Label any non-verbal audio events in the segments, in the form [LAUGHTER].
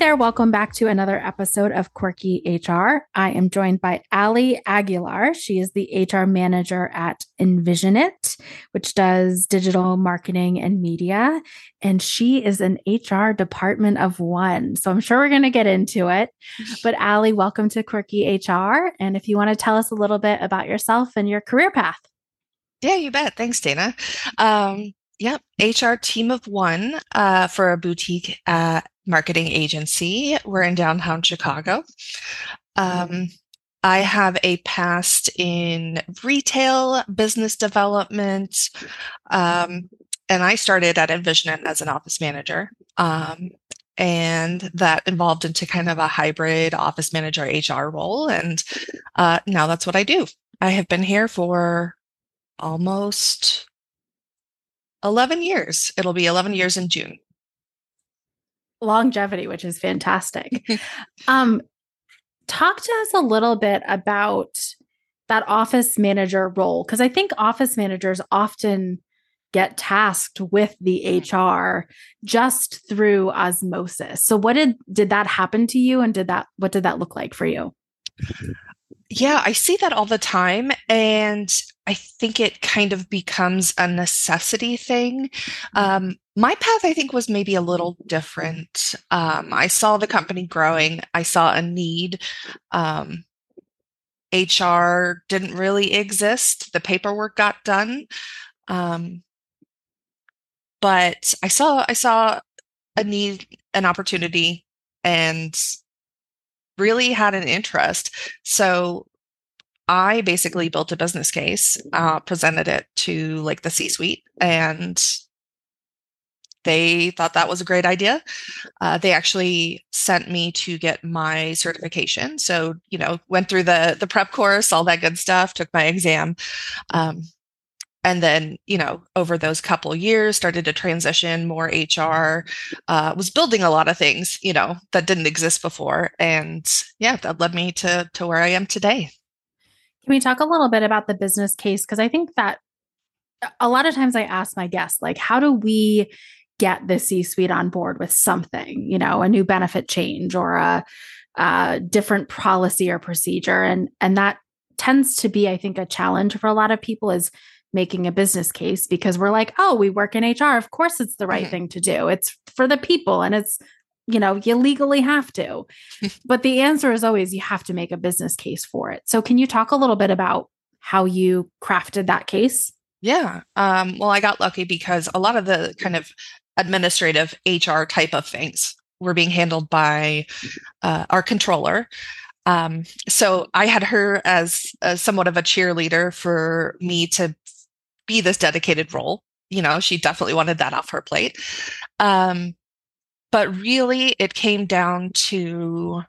There, welcome back to another episode of Quirky HR. I am joined by Ali Aguilar. She is the HR manager at Envisionit, which does digital marketing and media. And she is an HR department of one. So I'm sure we're going to get into it. But Ali, welcome to Quirky HR. And if you want to tell us a little bit about yourself and your career path. Yeah, you bet. Thanks, Dana. Um, Yep, HR team of one uh, for a boutique uh, marketing agency. We're in downtown Chicago. Um, I have a past in retail, business development, um, and I started at Envision as an office manager. Um, and that evolved into kind of a hybrid office manager HR role. And uh, now that's what I do. I have been here for almost 11 years. It'll be 11 years in June. Longevity, which is fantastic. [LAUGHS] um, talk to us a little bit about that office manager role because I think office managers often get tasked with the HR just through osmosis. So what did did that happen to you and did that what did that look like for you? Yeah, I see that all the time. And I think it kind of becomes a necessity thing. Um, my path, I think, was maybe a little different. Um, I saw the company growing, I saw a need. Um, HR didn't really exist, the paperwork got done. Um, but I saw I saw a need, an opportunity, and really had an interest. So I basically built a business case, uh, presented it to like the C suite, and they thought that was a great idea. Uh, they actually sent me to get my certification. So, you know, went through the the prep course, all that good stuff, took my exam. Um, and then you know over those couple years started to transition more hr uh, was building a lot of things you know that didn't exist before and yeah that led me to to where i am today can we talk a little bit about the business case because i think that a lot of times i ask my guests like how do we get the c suite on board with something you know a new benefit change or a, a different policy or procedure and and that tends to be i think a challenge for a lot of people is making a business case because we're like, oh, we work in HR. Of course, it's the right mm-hmm. thing to do. It's for the people and it's, you know, you legally have to. [LAUGHS] but the answer is always you have to make a business case for it. So, can you talk a little bit about how you crafted that case? Yeah. Um, well, I got lucky because a lot of the kind of administrative HR type of things were being handled by uh, our controller. Um, so I had her as, as somewhat of a cheerleader for me to be this dedicated role. You know, she definitely wanted that off her plate. Um, but really, it came down to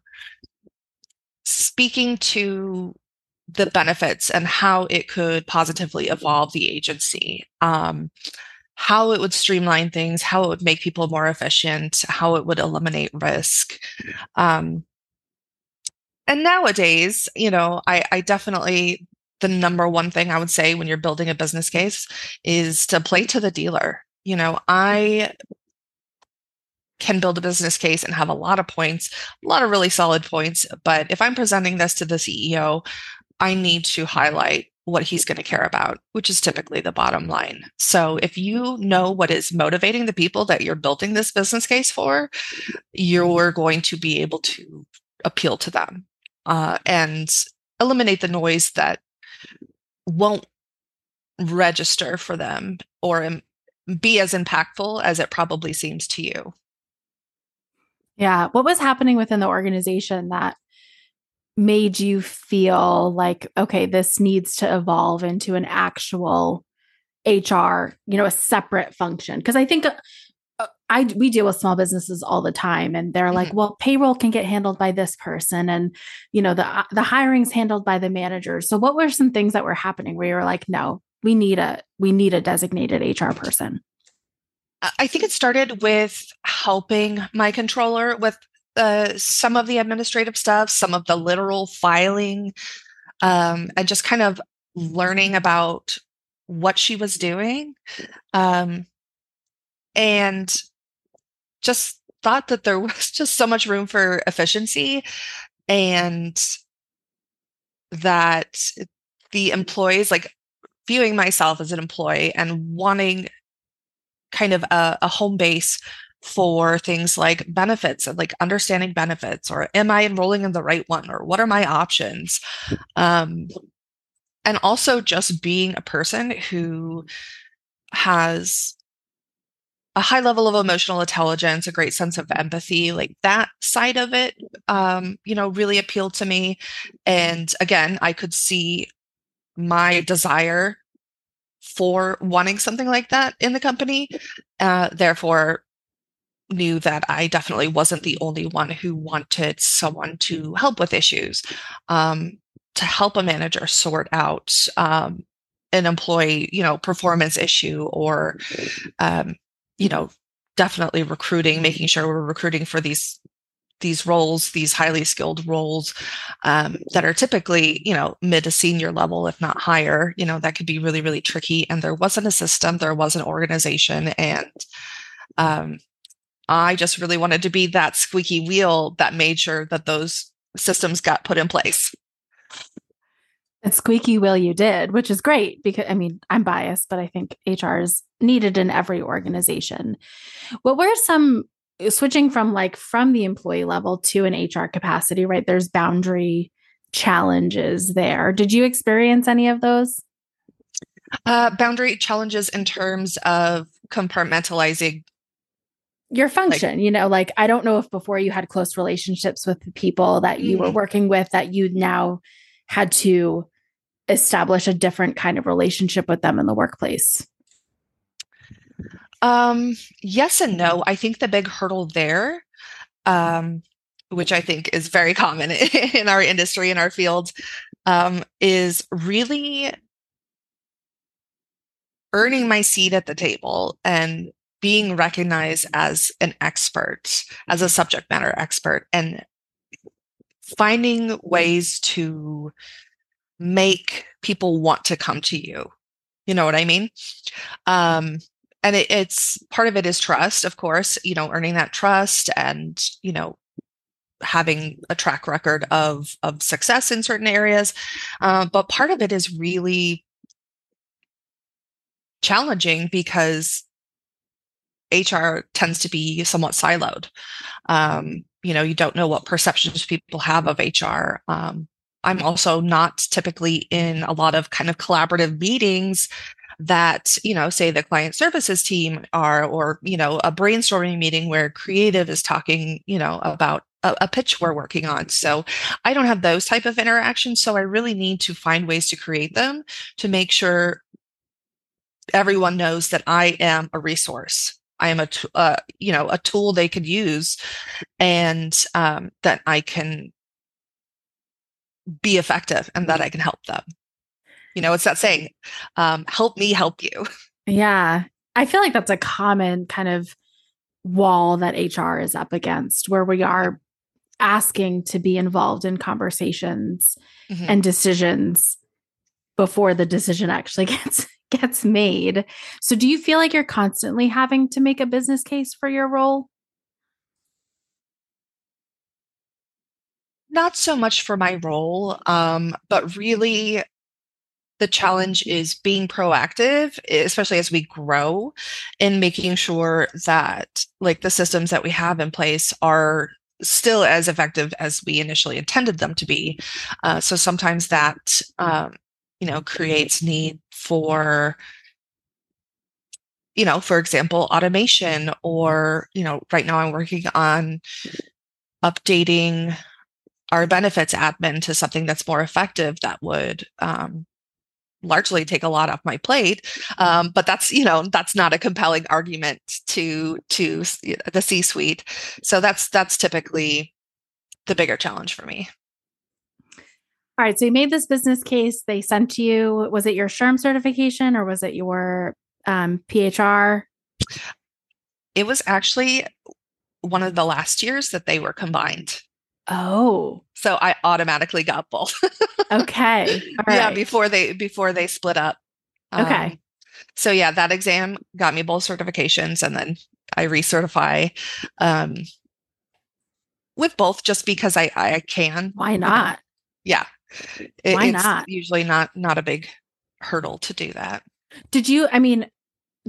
speaking to the benefits and how it could positively evolve the agency. Um, how it would streamline things, how it would make people more efficient, how it would eliminate risk. Um, and nowadays, you know, I, I definitely the number one thing I would say when you're building a business case is to play to the dealer. You know, I can build a business case and have a lot of points, a lot of really solid points. But if I'm presenting this to the CEO, I need to highlight what he's going to care about, which is typically the bottom line. So if you know what is motivating the people that you're building this business case for, you're going to be able to appeal to them uh, and eliminate the noise that won't register for them or be as impactful as it probably seems to you. Yeah. What was happening within the organization that made you feel like, okay, this needs to evolve into an actual HR, you know, a separate function? Because I think uh, I we deal with small businesses all the time and they're like, mm-hmm. well, payroll can get handled by this person and you know, the uh, the hiring's handled by the managers. So what were some things that were happening where you were like, no, we need a we need a designated HR person? I think it started with helping my controller with uh, some of the administrative stuff, some of the literal filing, um, and just kind of learning about what she was doing. Um, and just thought that there [LAUGHS] was just so much room for efficiency and that the employees like viewing myself as an employee and wanting kind of a, a home base for things like benefits and like understanding benefits or am i enrolling in the right one? or what are my options? Um, and also just being a person who has a high level of emotional intelligence a great sense of empathy like that side of it um, you know really appealed to me. And again i could see my desire for wanting something like that in the company uh, therefore knew that I definitely wasn't the only one who wanted someone to help with issues, um, to help a manager sort out um, an employee, you know, performance issue or, um, you know, definitely recruiting, making sure we're recruiting for these these roles, these highly skilled roles um, that are typically, you know, mid to senior level, if not higher. You know, that could be really, really tricky. And there wasn't a system, there was an organization, and um, I just really wanted to be that squeaky wheel that made sure that those systems got put in place. And squeaky wheel you did, which is great because I mean, I'm biased, but I think HR is needed in every organization. What were some switching from like from the employee level to an HR capacity, right? There's boundary challenges there. Did you experience any of those? Uh, boundary challenges in terms of compartmentalizing your function like, you know like i don't know if before you had close relationships with the people that you mm-hmm. were working with that you now had to establish a different kind of relationship with them in the workplace um yes and no i think the big hurdle there um which i think is very [LAUGHS] common in our industry in our field um is really earning my seat at the table and being recognized as an expert, as a subject matter expert, and finding ways to make people want to come to you. You know what I mean? Um, and it, it's part of it is trust, of course, you know, earning that trust and, you know, having a track record of of success in certain areas. Uh, but part of it is really challenging because HR tends to be somewhat siloed. Um, you know, you don't know what perceptions people have of HR. Um, I'm also not typically in a lot of kind of collaborative meetings that you know say the client services team are or you know a brainstorming meeting where creative is talking you know about a, a, pitch we're working on so i don't have those type of interactions so i really need to find ways to create them to make sure everyone knows that i am a resource I am a uh, you know a tool they could use, and um, that I can be effective and that I can help them. You know, it's that saying, um, "Help me, help you." Yeah, I feel like that's a common kind of wall that HR is up against, where we are asking to be involved in conversations mm-hmm. and decisions before the decision actually [LAUGHS] gets gets made. So do you feel like you're constantly having to make a business case for your role? Not so much for my role, um, but really the challenge is being proactive, especially as we grow, in making sure that like the systems that we have in place are still as effective as we initially intended them to be. Uh, so sometimes that um, you know creates need for you know for example automation or you know right now i'm working on updating our benefits admin to something that's more effective that would um, largely take a lot off my plate um, but that's you know that's not a compelling argument to to the c suite so that's that's typically the bigger challenge for me all right. So you made this business case. They sent you, was it your SHRM certification or was it your um, PHR? It was actually one of the last years that they were combined. Oh. So I automatically got both. okay. [LAUGHS] Yeah, before they before they split up. Okay. Um, so yeah, that exam got me both certifications and then I recertify um, with both just because I I can. Why not? Yeah. It, Why not? Usually not not a big hurdle to do that. Did you I mean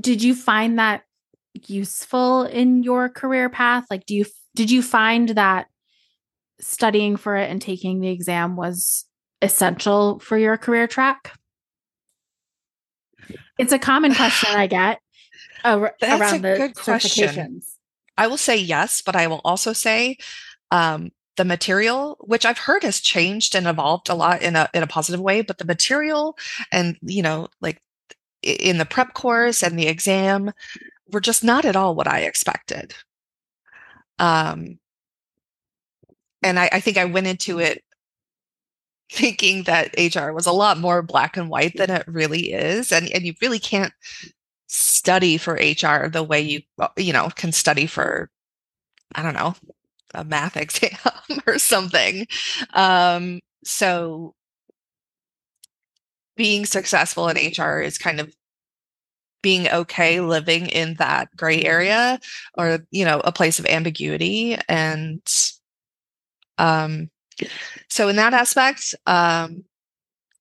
did you find that useful in your career path? Like do you did you find that studying for it and taking the exam was essential for your career track? It's a common question I get [SIGHS] ar- around the good certifications. I will say yes, but I will also say um, the material, which I've heard has changed and evolved a lot in a in a positive way, but the material and you know, like in the prep course and the exam were just not at all what I expected. Um, and I, I think I went into it thinking that HR was a lot more black and white than it really is, and and you really can't study for HR the way you you know can study for I don't know a math [LAUGHS] exam or something. Um, so being successful in HR is kind of being okay living in that gray area or you know a place of ambiguity and um so in that aspect um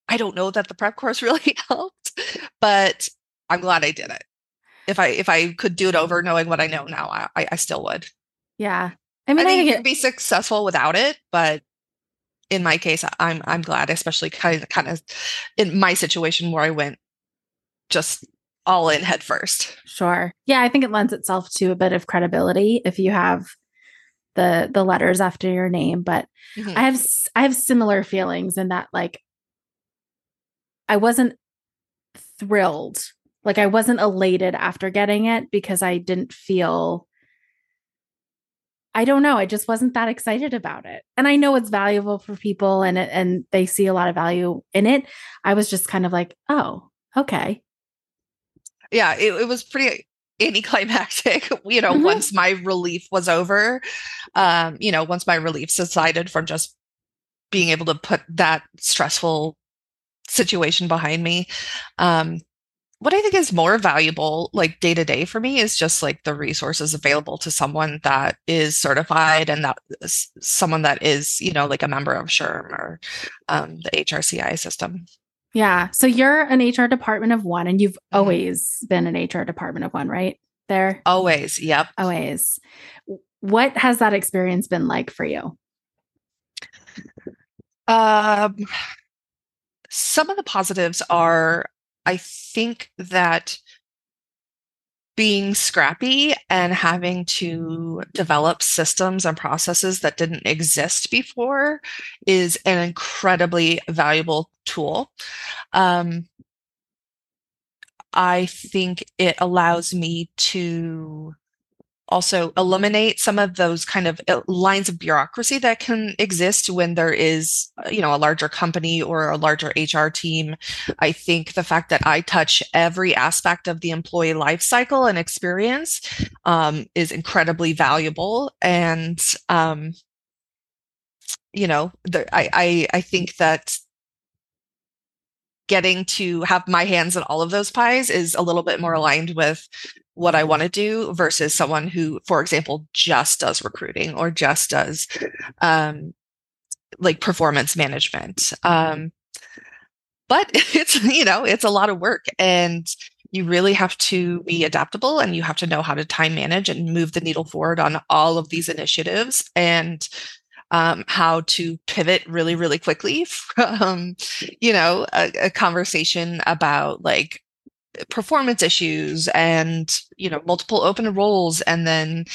i don't know that the prep course [LAUGHS] really helped but i'm glad i did it if i if i could do it over knowing what i know now i i still would yeah I mean, I, think it could be successful without it, but in my case, I'm I'm glad, especially kind of kind of in my situation where I went just all in head first. Sure. Yeah, I think it lends itself to a bit of credibility if you have the the letters after your name, but mm-hmm. I have I have similar feelings in that like I wasn't thrilled. Like I wasn't elated after getting it because I didn't feel I don't know. I just wasn't that excited about it. And I know it's valuable for people and and they see a lot of value in it. I was just kind of like, oh, okay. Yeah, it, it was pretty anticlimactic, [LAUGHS] you know, mm-hmm. once my relief was over. Um, you know, once my relief subsided from just being able to put that stressful situation behind me. Um, what I think is more valuable, like day to day for me, is just like the resources available to someone that is certified and that someone that is, you know, like a member of SHRM or um, the HRCI system. Yeah. So you're an HR department of one, and you've mm-hmm. always been an HR department of one, right? There? Always. Yep. Always. What has that experience been like for you? Um, some of the positives are I think that being scrappy and having to develop systems and processes that didn't exist before is an incredibly valuable tool. Um, I think it allows me to also eliminate some of those kind of uh, lines of bureaucracy that can exist when there is uh, you know a larger company or a larger hr team. I think the fact that i touch every aspect of the employee life cycle and experience um, is incredibly valuable. And um, you know the, I, I i think that getting to have my hands in all of those pies is a little bit more aligned with what I want to do versus someone who, for example, just does recruiting or just does um, like performance management. Um, but [LAUGHS] it's, you know, it's a lot of work and you really have to be adaptable and you have to know how to time manage and move the needle forward on all of these initiatives and um, how to pivot really, really quickly [LAUGHS] from, you know, a, a conversation about like performance issues and you know multiple open roles and then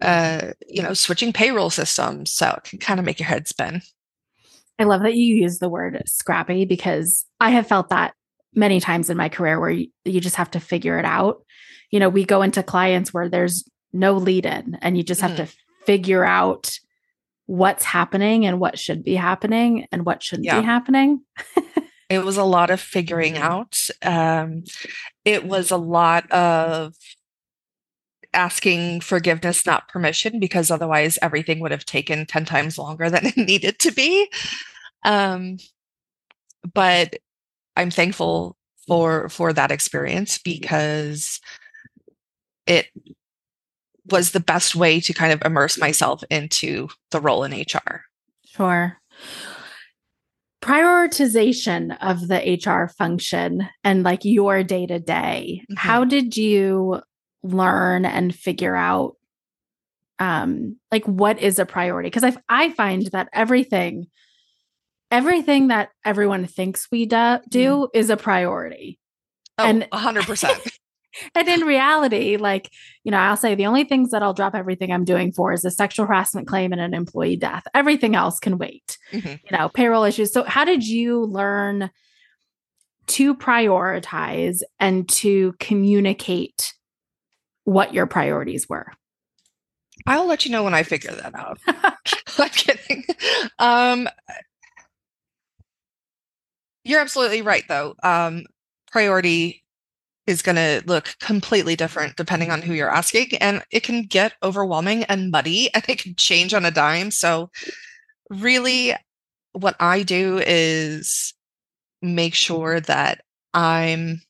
uh you know switching payroll systems so it can kind of make your head spin i love that you use the word scrappy because i have felt that many times in my career where you, you just have to figure it out you know we go into clients where there's no lead in and you just have mm. to figure out what's happening and what should be happening and what shouldn't yeah. be happening [LAUGHS] It was a lot of figuring mm-hmm. out. Um, it was a lot of asking forgiveness, not permission, because otherwise everything would have taken 10 times longer than [LAUGHS] it needed to be. Um, but I'm thankful for for that experience because it was the best way to kind of immerse myself into the role in HR. Sure. Prioritization of the HR function and like your day to day. How did you learn and figure out um like what is a priority? Because I I find that everything everything that everyone thinks we do, do mm. is a priority. Oh, and 100%. [LAUGHS] [LAUGHS] and in reality, like, you know, I'll say the only things that I'll drop everything I'm doing for is a sexual harassment claim and an employee death. Everything else can wait, mm-hmm. you know, payroll issues. So, how did you learn to prioritize and to communicate what your priorities were? I'll let you know when I figure that out. [LAUGHS] I'm kidding. Um, you're absolutely right, though. Um, priority is going to look completely different depending on who you're asking. And it can get overwhelming and muddy [LAUGHS] and it can change on a dime. So, really, what I do is make sure that I'm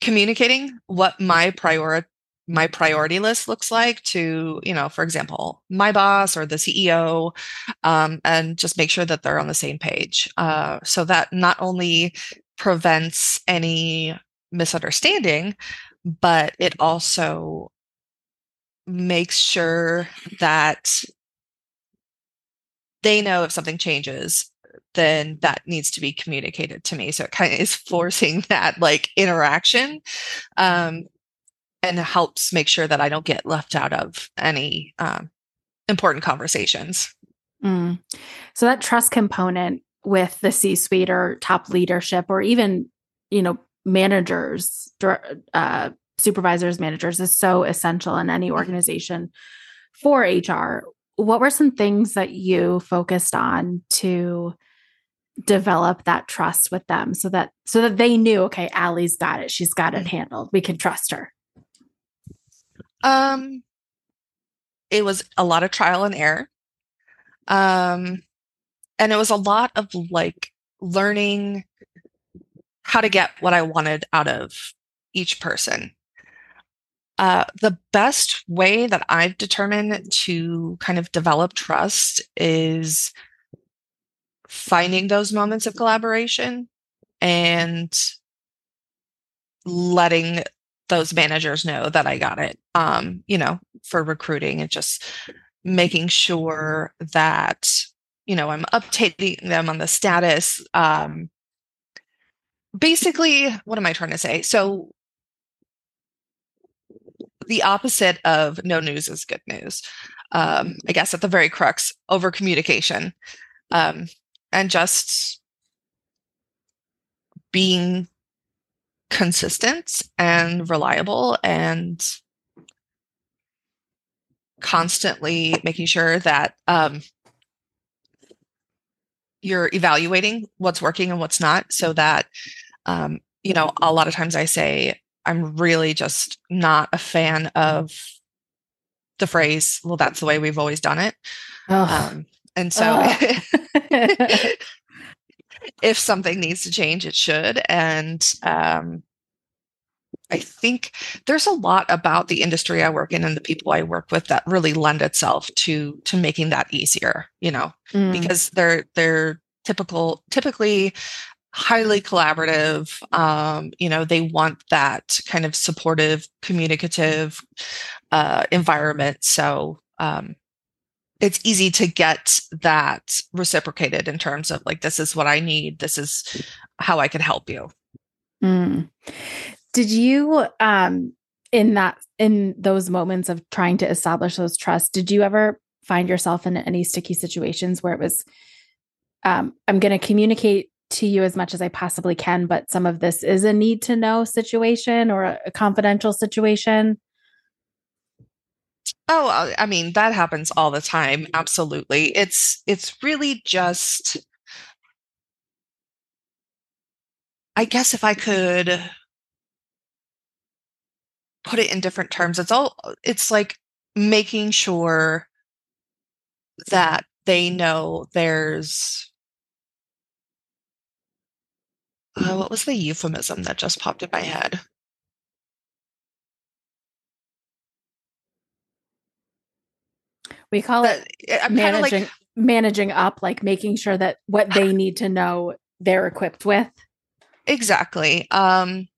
communicating what my priority my priority list looks like to you know for example my boss or the ceo um, and just make sure that they're on the same page uh, so that not only prevents any misunderstanding, but it also makes sure that they know if something changes then that needs to be communicated to me so it kind of is [LAUGHS] forcing that like interaction um, and helps make sure that i don't get left out of any um, important conversations mm. so that trust component with the c suite or top leadership or even you know managers, uh, supervisors, managers is so essential in any mm-hmm. organization for HR. What were some things that you focused on to develop that trust with them so that so that they knew, okay, Ali's got it. She's got it mm-hmm. handled. We can trust her. Um it was a lot of trial and error. Um and it was a lot of like learning how to get what I wanted out of each person. Uh, the best way that I've determined to kind of develop trust is finding those moments of collaboration and letting those managers know that I got it. Um, you know, for recruiting and just making sure that you know I'm updating them on the status. Um, basically, what am I trying to say? So, the opposite of no news is good news. Um, I guess at the very crux, over communication, um, and just being consistent and reliable and constantly making sure that um, you're evaluating what's working and what's not so that um, you know a lot of times i say i'm really just not a fan of the phrase well that's the way we've always done it. Um, and so [LAUGHS] [LAUGHS] if something needs to change it should. And um, I think there's a lot about the industry I work in and the people I work with that really lend itself to to making that easier, you know, mm. because they're they're typical typically highly collaborative um, you know they want that kind of supportive communicative uh, environment so um, it's easy to get that reciprocated in terms of like this is what i need this is how i can help you mm. Did you um in that in those moments of trying to establish those trusts, did you ever find yourself in any sticky situations where it was um I'm going to communicate to you as much as I possibly can, but some of this is a need to know situation or a, a confidential situation? Oh, I mean, that happens all the time. Absolutely. It's it's really just I guess if I could put it in different terms it's all it's like making sure that they know there's uh, what was the euphemism that just popped in my head We call it I'm managing like managing up, like making sure that what they need to know they're equipped with. exactly. Um,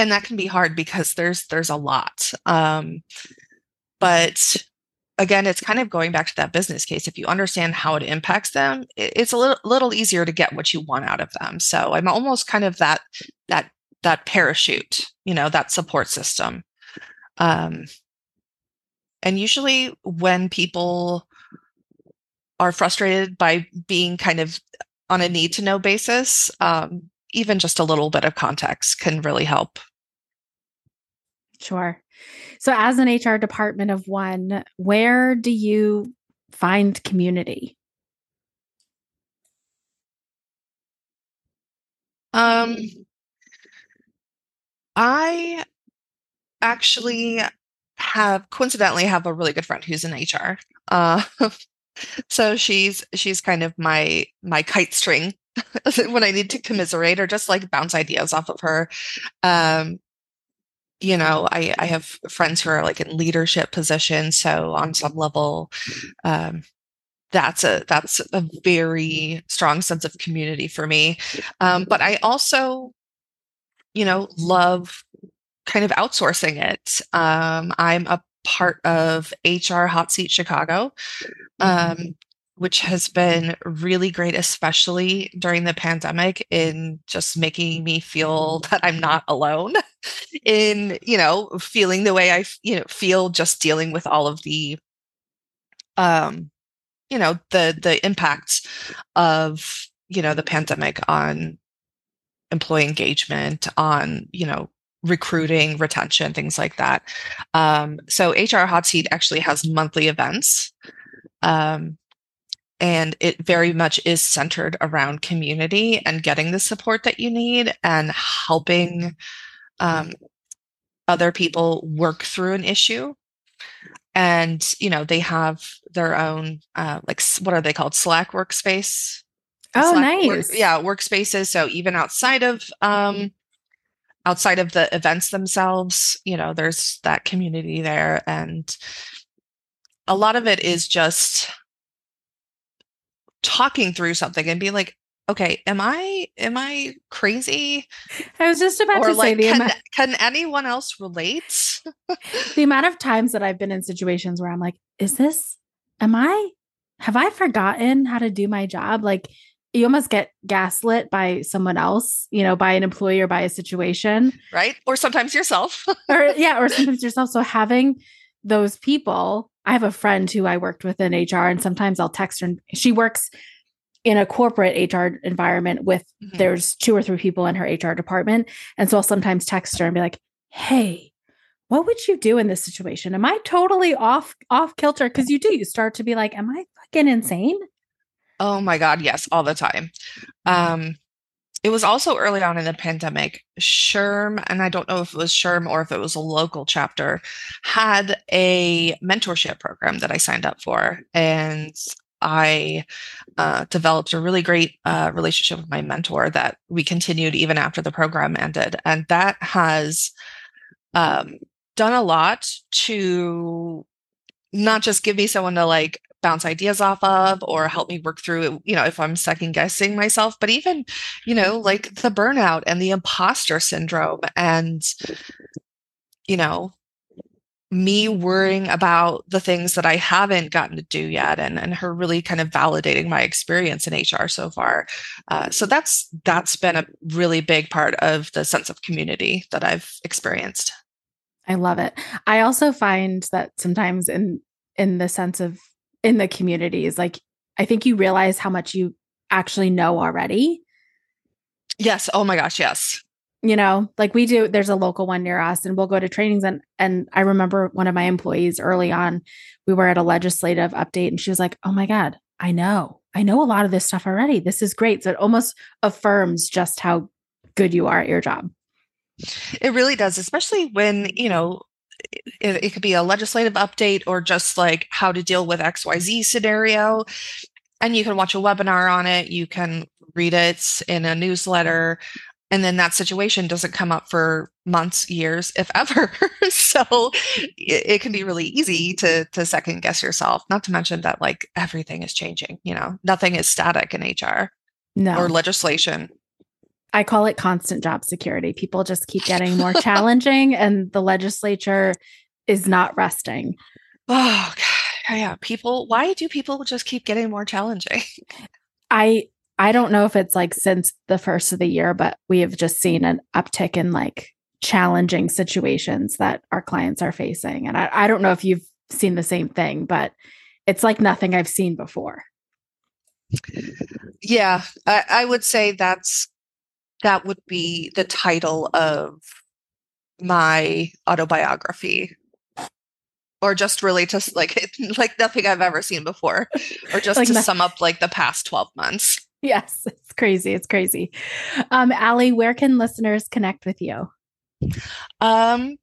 and that can be hard because there's there's a lot. Um, but again, it's kind of going back to that business case. If you understand how it impacts them, it, it's a little little easier to get what you want out of them. So I'm almost kind of that that that parachute, you know, that support system. Um, and usually when people are frustrated by being kind of on a need to know basis, um, even just a little bit of context can really help. Sure. So, as an HR department of one, where do you find community? Um, I actually have coincidentally have a really good friend who's in HR. Uh, [LAUGHS] so she's she's kind of my my kite string [LAUGHS] when I need to commiserate or just like bounce ideas off of her. Um, you know, I I have friends who are like in leadership positions, so on some level, um, that's a that's a very strong sense of community for me. Um, but I also, you know, love kind of outsourcing it. Um, I'm a part of HR Hot Seat Chicago, um, which has been really great, especially during the pandemic, in just making me feel [LAUGHS] that I'm not alone [LAUGHS] in, you know, feeling the way I, you know, feel just dealing with all of the, um, you know, the the impacts of, you know, the pandemic on employee engagement, on, you know, recruiting, retention, things like that. Um, so HR Hot Seat actually has monthly events. Um, and it very much is centered around community and getting the support that you need and helping um, other people work through an issue. And you know they have their own uh, like what are they called? Slack workspace? Oh, Slack work- nice. yeah workspaces. So even outside of um outside of the events themselves you know there's that community there. And a lot of it is just talking through something and being like okay am i am i crazy I was just about or to say like the, can, amount, can anyone else relate [LAUGHS] the amount of times that I've been in situations where I'm like, is this, am I, have I forgotten how to do my job? Like, you almost get gaslit by someone else, you know, by an employee or by a situation. right or sometimes yourself or yeah, or [LAUGHS] sometimes yourself. So having those people, I have a friend who I worked with in HR, and sometimes I'll text her. And she works in a corporate HR environment with Mhm. there's two or three people in her HR department, and so I'll sometimes text her and be like, "Hey, what would you do in this situation? Am I totally off off kilter?" Because you do, you start to be like, "Am I fucking insane?" Oh my God, yes, all the time. Um, it was also early on in the pandemic. SHRM, and I don't know if it was SHRM or if it was a local chapter, had a mentorship program that I signed up for. And I uh, developed a really great uh, relationship with my mentor that we continued even after the program ended. And that has um, done a lot to not just give me someone to like bounce ideas off of or help me work through you know, if I'm second guessing myself, but even, you know, like the burnout and the imposter syndrome and, you know, me worrying about the things that I haven't gotten to do yet and, and her really kind of validating my experience in HR so far. Uh, so that's that's been a really big part of the sense of community that I've experienced. I love it. I also find that sometimes in in the sense of in the communities, like I think you realize how much you actually know already. Yes. Oh my gosh. Yes. You know, like we do, there's a local one near us and we'll go to trainings and and I remember one of my employees early on, we were at a legislative update and she was like, Oh my God, I know. I know a lot of this stuff already. This is great. So it almost affirms just how good you are at your job. It really does, especially when, you know, it, it could be a legislative update or just like how to deal with XYZ scenario. And you can watch a webinar on it, you can read it in a newsletter. and then that situation doesn't come up for months years if [LAUGHS] ever so it, it, can be really easy to to second guess yourself not to mention that like everything is changing you know nothing is static in hr no. or legislation i call it constant job security people just keep getting more challenging and the legislature is not resting [SIGHS] oh God. yeah people why do people just keep getting more challenging [LAUGHS] i I don't know if it's like since the first of the year, but we have just seen an uptick in like challenging situations that our clients are facing. And I, I don't know if you've seen the same thing, but it's like nothing I've seen before. Yeah, I, I would say that's that would be the title of my autobiography or just really just like [LAUGHS] like nothing I've ever seen before, or [LAUGHS] just like to sum up like the past 12 months. Yes, it's crazy. It's crazy. Um, Ali, where can listeners connect with you? Um,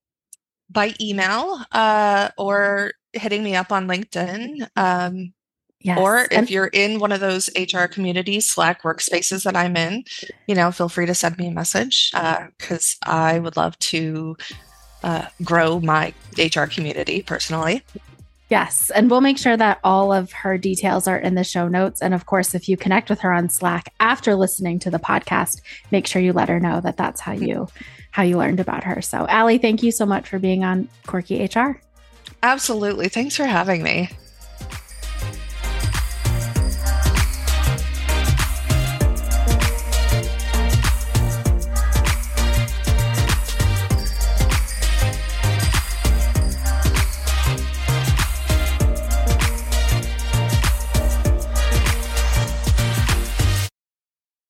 by email, uh, or hitting me up on LinkedIn. Um, yes. Or if and- you're in one of those HR communities, Slack workspaces that I'm in, you know, feel free to send me a message because uh, I would love to uh, grow my HR community personally. Yes. And we'll make sure that all of her details are in the show notes. And of course, if you connect with her on Slack after listening to the podcast, make sure you let her know that that's how you how you learned about her. So, Ali, thank you so much for being on Quirky HR. Absolutely. Thanks for having me.